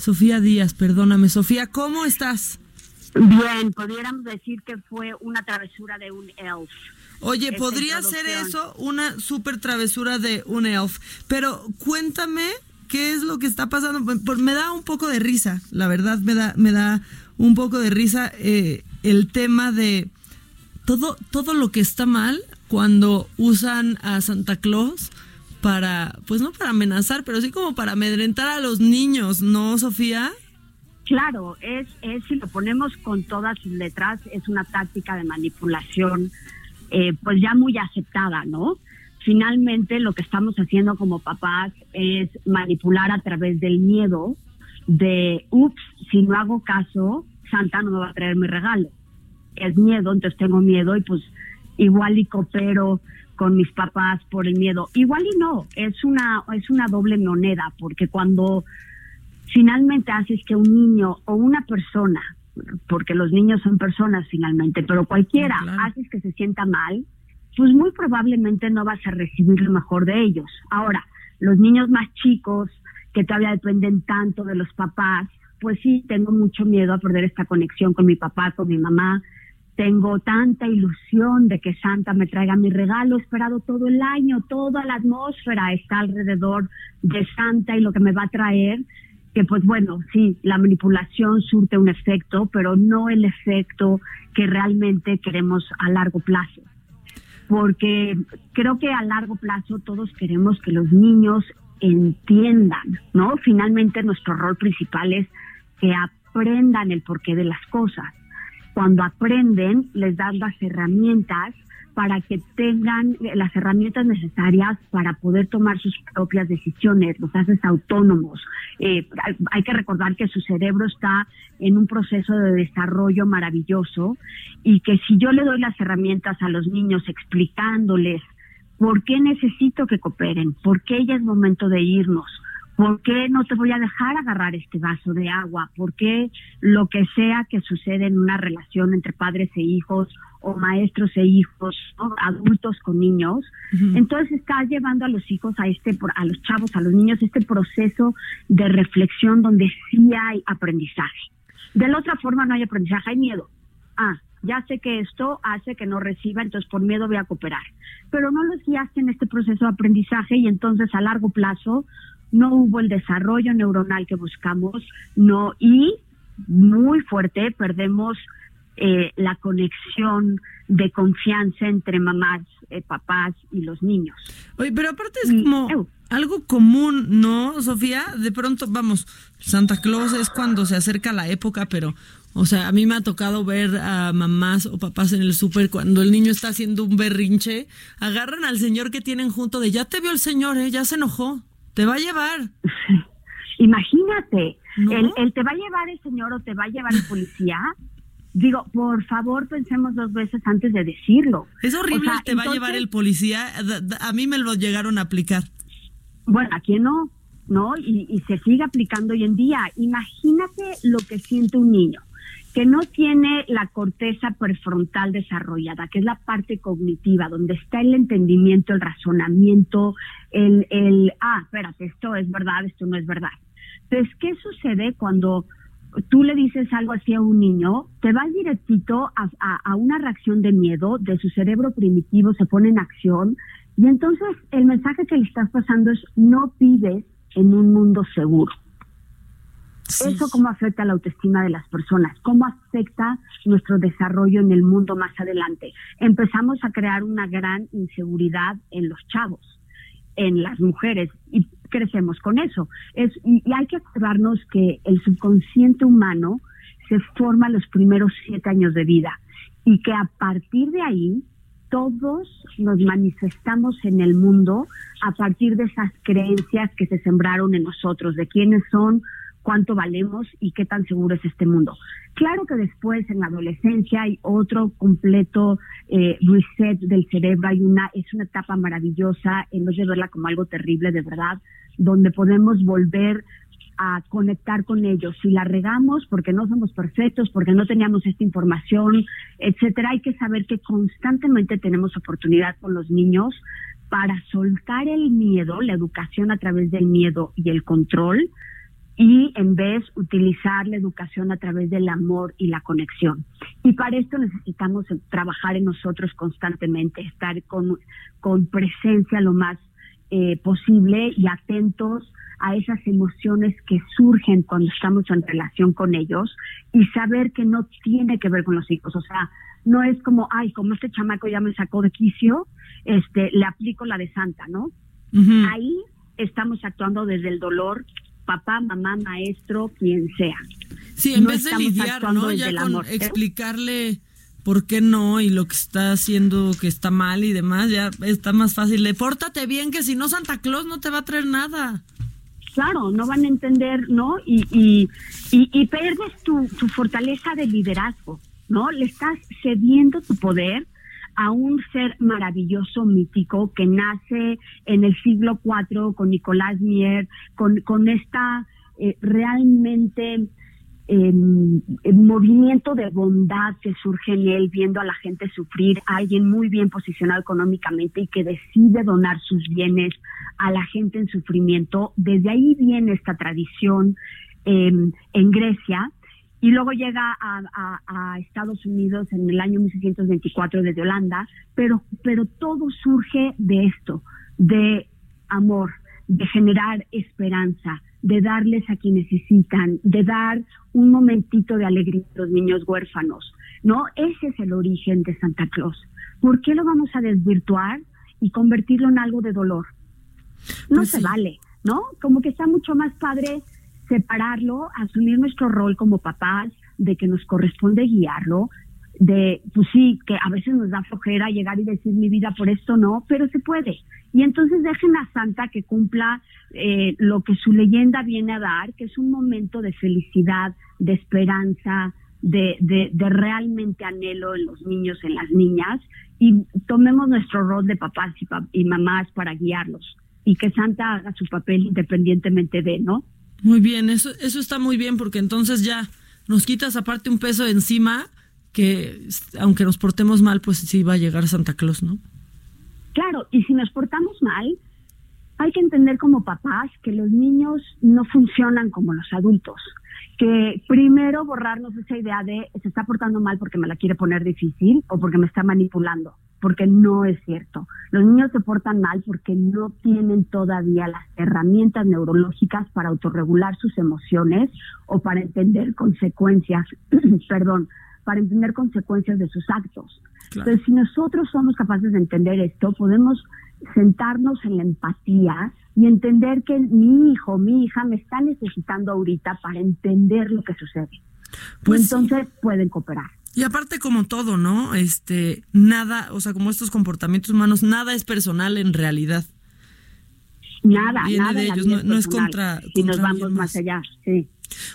Sofía Díaz, perdóname. Sofía, ¿cómo estás? Bien, pudiéramos decir que fue una travesura de un elf. Oye, podría ser eso una super travesura de un elf, pero cuéntame qué es lo que está pasando. Me da un poco de risa, la verdad me da, me da un poco de risa eh, el tema de todo, todo lo que está mal cuando usan a Santa Claus para, pues no para amenazar, pero sí como para amedrentar a los niños, ¿no, Sofía? Claro, es, es, si lo ponemos con todas sus letras, es una táctica de manipulación, eh, pues ya muy aceptada, ¿no? Finalmente, lo que estamos haciendo como papás es manipular a través del miedo de, ups, si no hago caso, Santa no me va a traer mi regalo. Es miedo, entonces tengo miedo y pues igual y coopero con mis papás por el miedo. Igual y no, es una, es una doble moneda, porque cuando finalmente haces que un niño o una persona, porque los niños son personas finalmente, pero cualquiera, Sí, claro. haces que se sienta mal, pues muy probablemente no vas a recibir lo mejor de ellos. Ahora, los niños más chicos que todavía dependen tanto de los papás, pues sí, tengo mucho miedo a perder esta conexión con mi papá, con mi mamá. Tengo tanta ilusión de que Santa me traiga mi regalo esperado todo el año, toda la atmósfera está alrededor de Santa y lo que me va a traer, que pues bueno, sí, la manipulación surte un efecto, pero no el efecto que realmente queremos a largo plazo porque creo que a largo plazo todos queremos que los niños entiendan, ¿no? Finalmente nuestro rol principal es que aprendan el porqué de las cosas. Cuando aprenden, les dan las herramientas para que tengan las herramientas necesarias para poder tomar sus propias decisiones, los haces autónomos. Eh, hay que recordar que su cerebro está en un proceso de desarrollo maravilloso y que si yo le doy las herramientas a los niños explicándoles por qué necesito que cooperen, por qué ya es momento de irnos, por qué no te voy a dejar agarrar este vaso de agua, por qué lo que sea que sucede en una relación entre padres e hijos o maestros e hijos, ¿no? adultos con niños, entonces está llevando a los hijos a este, a los chavos, a los niños, este proceso de reflexión donde sí hay aprendizaje. De la otra forma no hay aprendizaje, hay miedo. Ah, ya sé que esto hace que no reciba, entonces por miedo voy a cooperar. Pero no los guiaste en este proceso de aprendizaje y entonces a largo plazo no hubo el desarrollo neuronal que buscamos, no y muy fuerte perdemos eh, la conexión de confianza entre mamás, eh, papás y los niños. Oye, pero aparte es como eu. algo común, ¿no, Sofía? De pronto, vamos, Santa Claus es cuando se acerca la época, pero, o sea, a mí me ha tocado ver a mamás o papás en el súper cuando el niño está haciendo un berrinche, agarran al señor que tienen junto de, ya te vio el señor, ¿eh? ya se enojó, te va a llevar. Imagínate, ¿No? el, el te va a llevar el señor o te va a llevar el policía. Digo, por favor, pensemos dos veces antes de decirlo. Es horrible, O sea, te va a llevar el policía, a mí me lo llegaron a aplicar. Bueno, ¿a quién no? ¿No? Y, y se sigue aplicando hoy en día. Imagínate lo que siente un niño que no tiene la corteza prefrontal desarrollada, que es la parte cognitiva, donde está el entendimiento, el razonamiento, el, el, ah, espérate, esto es verdad, esto no es verdad. Entonces, ¿qué sucede cuando tú le dices algo así a un niño? Te vas directito a, a- a una reacción de miedo, de su cerebro primitivo se pone en acción, y entonces el mensaje que le estás pasando es no vives en un mundo seguro. Eso cómo afecta la autoestima de las personas, cómo afecta nuestro desarrollo en el mundo más adelante. Empezamos a crear una gran inseguridad en los chavos, en las mujeres y crecemos con eso. Es, y, y hay que acordarnos que el subconsciente humano se forma los primeros siete años de vida y que a partir de ahí todos nos manifestamos en el mundo a partir de esas creencias que se sembraron en nosotros, de quiénes son, cuánto valemos y qué tan seguro es este mundo. Claro que después en la adolescencia hay otro completo eh, reset del cerebro, hay una, es una etapa maravillosa, en vez de como algo terrible de verdad, donde podemos volver a conectar con ellos. Si la regamos porque no somos perfectos, porque no teníamos esta información, etcétera, hay que saber que constantemente tenemos oportunidad con los niños para soltar el miedo, la educación a través del miedo y el control, y en vez utilizar la educación a través del amor y la conexión. Y para esto necesitamos trabajar en nosotros constantemente, estar con, con presencia lo más eh, posible y atentos a esas emociones que surgen cuando estamos en relación con ellos y saber que no tiene que ver con los hijos. O sea, no es como, ay, como este chamaco ya me sacó de quicio, este, le aplico la de santa, ¿no? Ahí estamos actuando desde el dolor, papá, mamá, maestro, quien sea. Sí, en vez de lidiar, ¿no? Ya con explicarle por qué no y lo que está haciendo que está mal y demás, ya está más fácil. Le pórtate bien, que si no Santa Claus no te va a traer nada claro, no van a entender, ¿no? Y, y, y, pierdes tu, tu fortaleza de liderazgo, ¿no? Le estás cediendo tu poder a un ser maravilloso, mítico, que nace en el siglo IV con Nicolás Mier, con, con esta eh, realmente em, movimiento de bondad que surge en él, viendo a la gente sufrir, alguien muy bien posicionado económicamente y que decide donar sus bienes a la gente en sufrimiento. Desde ahí viene esta tradición em, en Grecia y luego llega a, Estados Unidos en el año 1624 desde Holanda, pero, pero todo surge de esto, de amor, de generar esperanza, de darles a quienes necesitan, de dar un momentito de alegría a los niños huérfanos. ¿no? Ese es el origen de Santa Claus. ¿Por qué lo vamos a desvirtuar y convertirlo en algo de dolor? No pues se vale, ¿no? Como que está mucho más padre separarlo, asumir nuestro rol como papás, de que nos corresponde guiarlo, de, pues sí, que a veces nos da flojera llegar y decir mi vida por esto no, pero se puede. Y entonces dejen a Santa que cumpla eh, lo que su leyenda viene a dar, que es un momento de felicidad, de esperanza, de, de, de realmente anhelo en los niños, en las niñas, y tomemos nuestro rol de papás y, y mamás para guiarlos y que Santa haga su papel independientemente de, ¿no? Muy bien, eso, eso está muy bien porque entonces ya nos quitas aparte un peso encima que aunque nos portemos mal, pues sí va a llegar Santa Claus, ¿no? Claro, y si nos portamos mal, hay que entender como papás que los niños no funcionan como los adultos, que primero borrarnos esa idea de se está portando mal porque me la quiere poner difícil o porque me está manipulando porque no es cierto. Los niños se portan mal porque no tienen todavía las herramientas neurológicas para autorregular sus emociones o para entender consecuencias, perdón, para entender consecuencias de sus actos. Entonces, si nosotros somos capaces de entender esto, podemos sentarnos en la empatía y entender que mi hijo, mi hija me está necesitando ahorita para entender lo que sucede. Pues entonces pueden cooperar. Y aparte como todo, ¿no? Este, nada, o sea, como estos comportamientos humanos, nada es personal en realidad. Nada, nada de ellos, no, es contra, si nos vamos más. allá, sí.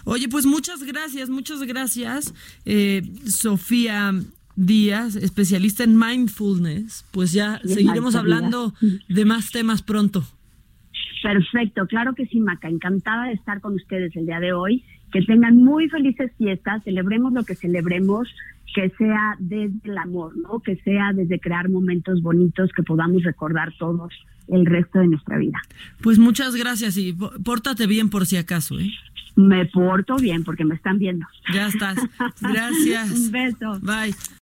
Oye, pues muchas gracias, muchas gracias, eh, Sofía Díaz, especialista en mindfulness. Pues ya seguiremos hablando de más temas pronto. Perfecto, claro que sí, Maca. Encantada de estar con ustedes el día de hoy que tengan muy felices fiestas, celebremos lo que celebremos, que sea desde el amor, ¿no? Que sea desde crear momentos bonitos que podamos recordar todos el resto de nuestra vida. Pues muchas gracias y pórtate bien por si acaso, ¿eh? Me porto bien porque me están viendo. Ya estás. Gracias. Un beso. Bye.